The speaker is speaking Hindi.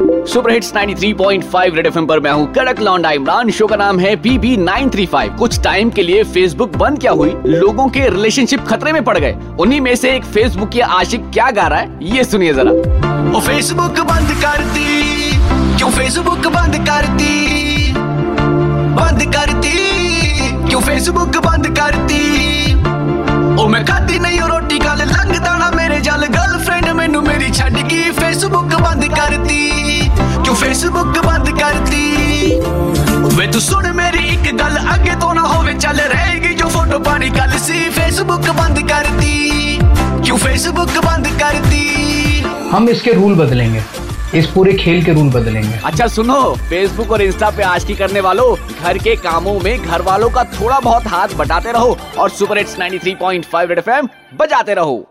सुपर हिट्स 93.5 रेड एफएम पर मैं हूँ कड़क लौंडा इमरान। शो का नाम है बीबी 935 कुछ टाइम के लिए फेसबुक बंद क्या हुई? लोगों के रिलेशनशिप खतरे में पड़ गए। उन्हीं में से एक फेसबुक के आशिक क्या गा रहा है? ये सुनिए जरा। ओ फेसबुक बंद कर दी। क्यों फेसबुक बंद कर दी? बंद कर दी। क्यों फेसबुक बंद कर दी? ओ मैं खाती नहीं, रोटी कल लंघदा ना मेरे जल। गर्लफ्रेंड मैनू मेरी छड़ गई फेसबुक बंद कर दी। फेसबुक बंद कर दी वे तू सुन मेरी एक गल अगे तो ना होवे चल रहेगी जो फ़ोटो पानी कल सी। फेसबुक बंद कर दी क्यों फेसबुक बंद कर दी हम इसके रूल बदलेंगे। इस पूरे खेल के रूल बदलेंगे। अच्छा सुनो फेसबुक और इंस्टा पे आज की करने वालों घर के कामों में घर वालों का थोड़ा बहुत हाथ बटाते रहो और सुपर हिट्स 93.5 रेड एफएम बजाते रहो।